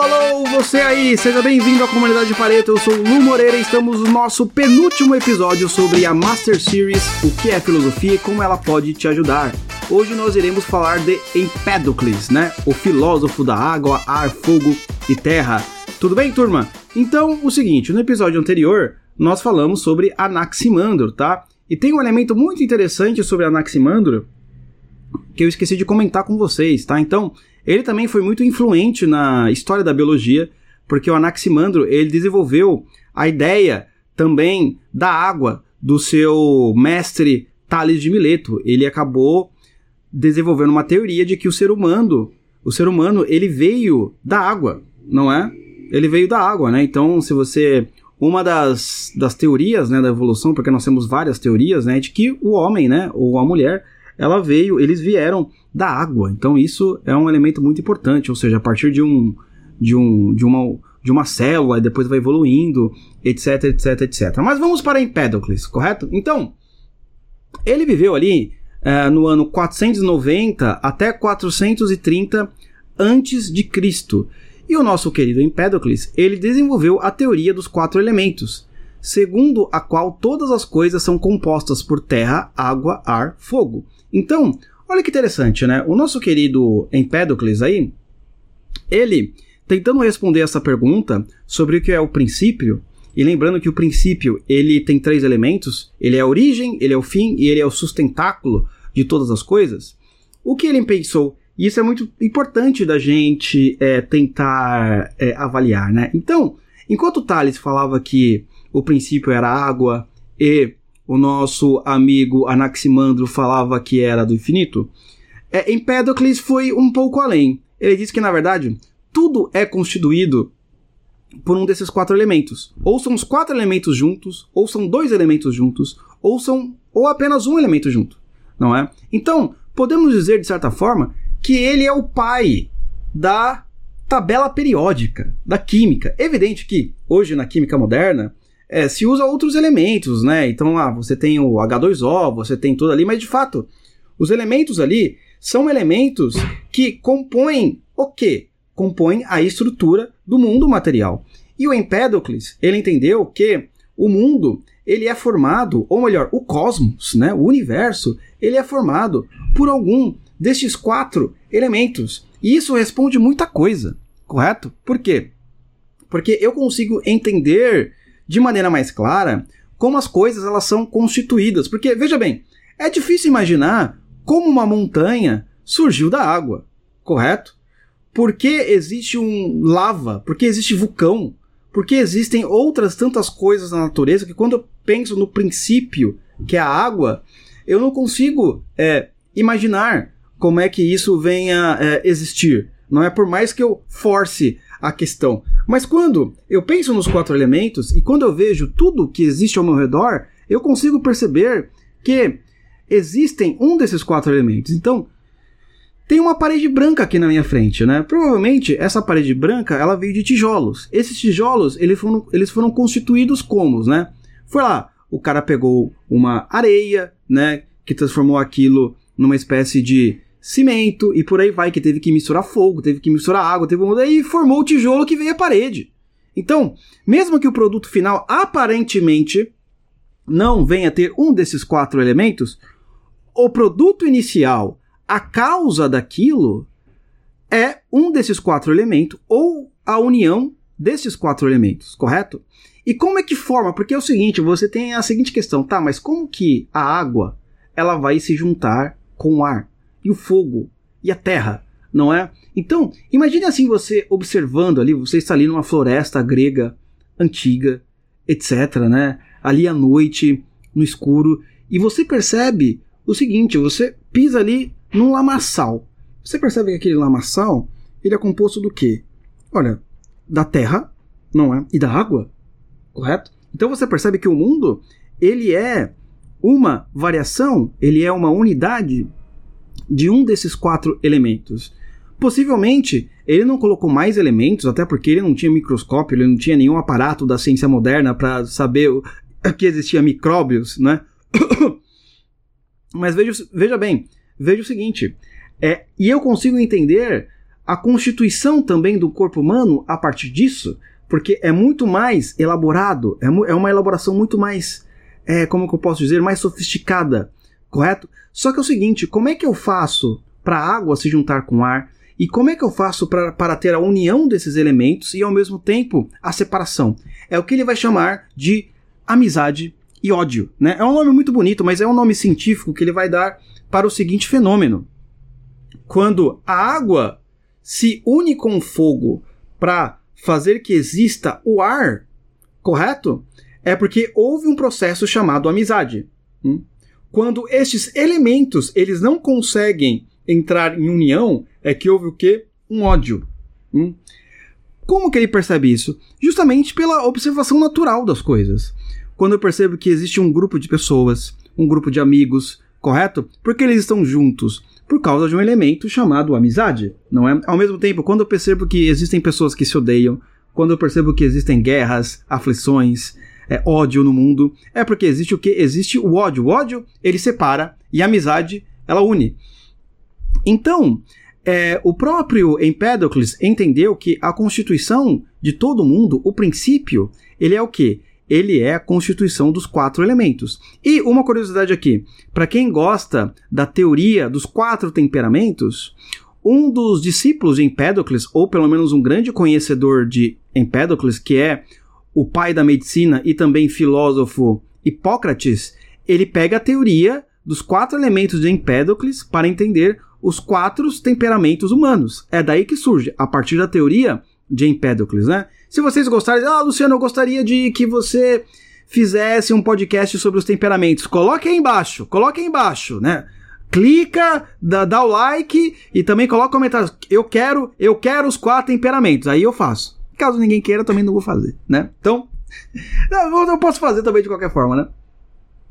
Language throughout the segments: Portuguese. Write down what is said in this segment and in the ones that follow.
alô, você aí, seja bem-vindo à comunidade de Pareto. Eu sou o Lu Moreira e estamos no nosso penúltimo episódio sobre a Master Series, o que é filosofia e como ela pode te ajudar. Hoje nós iremos falar de Empédocles, né? O filósofo da água, ar, fogo e terra. Tudo bem, turma? Então, o seguinte, no episódio anterior nós falamos sobre Anaximandro, tá? E tem um elemento muito interessante sobre Anaximandro que eu esqueci de comentar com vocês, tá? Então, ele também foi muito influente na história da biologia, porque o Anaximandro ele desenvolveu a ideia também da água do seu mestre Tales de Mileto. Ele acabou desenvolvendo uma teoria de que o ser humano, o ser humano, ele veio da água, não é? Ele veio da água, né? Então, se você uma das, das teorias né, da evolução, porque nós temos várias teorias, né, de que o homem, né, ou a mulher, ela veio, eles vieram da água. Então isso é um elemento muito importante, ou seja, a partir de um de um de uma de uma célula e depois vai evoluindo, etc, etc, etc. Mas vamos para Empédocles, correto? Então, ele viveu ali é, no ano 490 até 430 antes de Cristo. E o nosso querido Empédocles, ele desenvolveu a teoria dos quatro elementos, segundo a qual todas as coisas são compostas por terra, água, ar, fogo. Então, olha que interessante, né? O nosso querido Empédocles aí, ele tentando responder essa pergunta sobre o que é o princípio, e lembrando que o princípio ele tem três elementos: ele é a origem, ele é o fim e ele é o sustentáculo de todas as coisas. O que ele pensou? E isso é muito importante da gente é, tentar é, avaliar, né? Então, enquanto Tales falava que o princípio era água e o nosso amigo Anaximandro falava que era do infinito, é, Empédocles foi um pouco além. Ele disse que, na verdade, tudo é constituído por um desses quatro elementos. Ou são os quatro elementos juntos, ou são dois elementos juntos, ou são ou apenas um elemento junto, não é? Então, podemos dizer de certa forma que ele é o pai da tabela periódica, da química. Evidente que hoje na química moderna é, se usa outros elementos, né? Então, ah, você tem o H2O, você tem tudo ali, mas de fato, os elementos ali são elementos que compõem o quê? Compõem a estrutura do mundo material. E o Empédocles, ele entendeu que o mundo, ele é formado, ou melhor, o cosmos, né, o universo, ele é formado por algum destes quatro elementos. E isso responde muita coisa, correto? Por quê? Porque eu consigo entender de maneira mais clara como as coisas elas são constituídas. Porque, veja bem, é difícil imaginar como uma montanha surgiu da água, correto? Porque existe um lava, porque existe vulcão, porque existem outras tantas coisas na natureza que quando eu penso no princípio, que é a água, eu não consigo é, imaginar como é que isso venha é, existir. Não é por mais que eu force a questão. Mas quando eu penso nos quatro elementos e quando eu vejo tudo que existe ao meu redor, eu consigo perceber que existem um desses quatro elementos. Então, tem uma parede branca aqui na minha frente, né? Provavelmente essa parede branca ela veio de tijolos. Esses tijolos eles foram, eles foram constituídos como, né? Foi lá, o cara pegou uma areia, né? Que transformou aquilo numa espécie de cimento e por aí vai, que teve que misturar fogo, teve que misturar água, teve um... e formou o tijolo que veio a parede. Então, mesmo que o produto final aparentemente não venha ter um desses quatro elementos, o produto inicial, a causa daquilo, é um desses quatro elementos ou a união desses quatro elementos, correto? E como é que forma? Porque é o seguinte, você tem a seguinte questão, tá, mas como que a água ela vai se juntar com o ar? E o fogo e a terra, não é? Então, imagine assim você observando ali, você está ali numa floresta grega antiga, etc, né? Ali à noite, no escuro, e você percebe o seguinte, você pisa ali num lamaçal. Você percebe que aquele lamaçal, ele é composto do quê? Olha, da terra, não é? E da água, correto? Então você percebe que o mundo, ele é uma variação, ele é uma unidade de um desses quatro elementos. Possivelmente, ele não colocou mais elementos, até porque ele não tinha microscópio, ele não tinha nenhum aparato da ciência moderna para saber que existia micróbios, né? Mas veja, veja bem, veja o seguinte, é, e eu consigo entender a constituição também do corpo humano a partir disso, porque é muito mais elaborado, é, é uma elaboração muito mais, é, como eu posso dizer, mais sofisticada, correto? Só que é o seguinte, como é que eu faço para a água se juntar com ar? E como é que eu faço para ter a união desses elementos e ao mesmo tempo a separação? É o que ele vai chamar de amizade e ódio. Né? É um nome muito bonito, mas é um nome científico que ele vai dar para o seguinte fenômeno. Quando a água se une com o fogo para fazer que exista o ar, correto? É porque houve um processo chamado amizade. Hum? Quando estes elementos eles não conseguem entrar em união, é que houve o que? Um ódio. Hum? Como que ele percebe isso? Justamente pela observação natural das coisas. Quando eu percebo que existe um grupo de pessoas, um grupo de amigos, correto? Porque eles estão juntos por causa de um elemento chamado amizade, não é? Ao mesmo tempo, quando eu percebo que existem pessoas que se odeiam, quando eu percebo que existem guerras, aflições, é, ódio no mundo, é porque existe o que? Existe o ódio. O ódio, ele separa e a amizade, ela une. Então, é, o próprio Empédocles entendeu que a constituição de todo mundo, o princípio, ele é o que? Ele é a constituição dos quatro elementos. E uma curiosidade aqui, para quem gosta da teoria dos quatro temperamentos, um dos discípulos de Empédocles, ou pelo menos um grande conhecedor de Empédocles, que é o pai da medicina e também filósofo Hipócrates, ele pega a teoria dos quatro elementos de Empédocles para entender os quatro temperamentos humanos. É daí que surge, a partir da teoria de Empédocles, né? Se vocês gostarem, ah, Luciano, eu gostaria de que você fizesse um podcast sobre os temperamentos. Coloque aí embaixo, coloque aí embaixo, né? Clica, dá, dá o like e também coloca comentários. Eu quero, eu quero os quatro temperamentos. Aí eu faço. Caso ninguém queira, também não vou fazer, né? Então, eu posso fazer também de qualquer forma, né?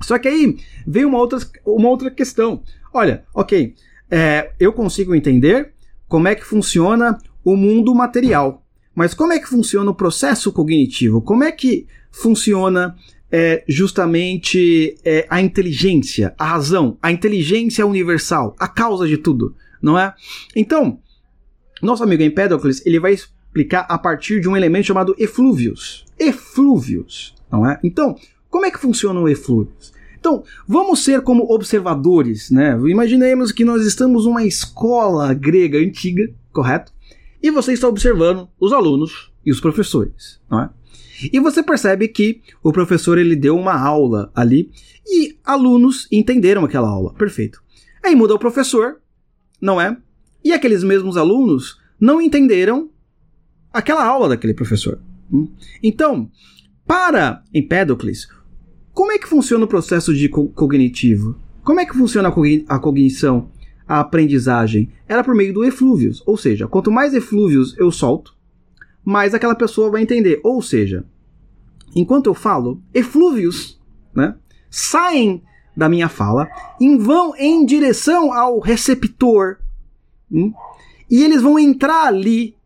Só que aí vem uma outra, uma outra questão. Olha, ok, é, eu consigo entender como é que funciona o mundo material. Mas como é que funciona o processo cognitivo? Como é que funciona é, justamente é, a inteligência, a razão, a inteligência universal, a causa de tudo, não é? Então, nosso amigo Empédocles, ele vai explicar a partir de um elemento chamado eflúvios. Eflúvios, não é? Então, como é que funcionam eflúvios? Então, vamos ser como observadores, né? Imaginemos que nós estamos numa escola grega antiga, correto? E você está observando os alunos e os professores, não é? E você percebe que o professor ele deu uma aula ali e alunos entenderam aquela aula. Perfeito. Aí muda o professor, não é? E aqueles mesmos alunos não entenderam aquela aula daquele professor. Hum? Então, para Empédocles, como é que funciona o processo de co cognitivo? Como é que funciona a, cogni a cognição, a aprendizagem? Era por meio do eflúvios, ou seja, quanto mais eflúvios eu solto, mais aquela pessoa vai entender. Ou seja, enquanto eu falo, eflúvios né, saem da minha fala e vão em direção ao receptor. Hum, e eles vão entrar ali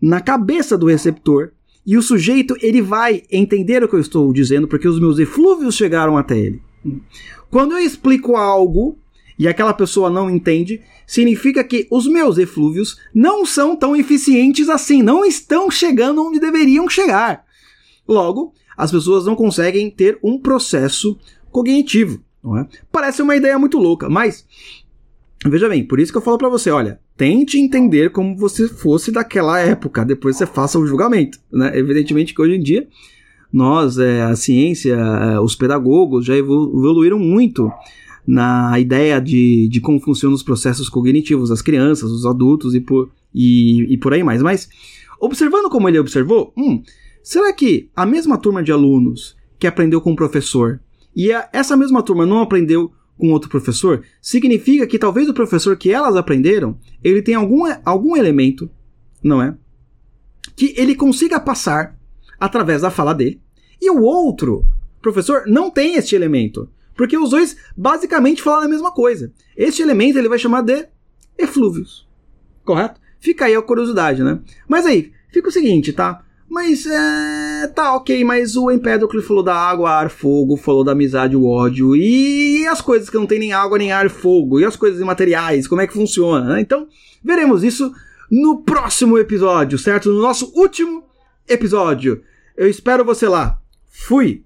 na cabeça do receptor e o sujeito ele vai entender o que eu estou dizendo porque os meus eflúvios chegaram até ele. Quando eu explico algo e aquela pessoa não entende, significa que os meus eflúvios não são tão eficientes assim, não estão chegando onde deveriam chegar. Logo, as pessoas não conseguem ter um processo cognitivo. É? Parece uma ideia muito louca, mas veja bem, por isso que eu falo para você, olha, tente entender como você fosse daquela época, depois você faça o julgamento. Né? Evidentemente que hoje em dia nós, é, a ciência, é, os pedagogos já evoluíram muito na ideia de, de como funcionam os processos cognitivos das crianças, dos adultos e por, e, e por aí mais. Mas, observando como ele observou, hum, será que a mesma turma de alunos que aprendeu com o professor e a, essa mesma turma não aprendeu com outro professor, significa que talvez o professor que elas aprenderam, ele tem algum, algum elemento, não é? Que ele consiga passar através da fala dele. E o outro professor não tem este elemento. Porque os dois basicamente falam a mesma coisa. Este elemento ele vai chamar de eflúvios. Correto? Fica aí a curiosidade, né? Mas aí, fica o seguinte, tá? Mas é. Tá, ok, mas o Empédocle falou da água, ar, fogo, falou da amizade, o ódio, e as coisas que não tem nem água, nem ar, fogo, e as coisas imateriais, como é que funciona, né? Então, veremos isso no próximo episódio, certo? No nosso último episódio. Eu espero você lá. Fui!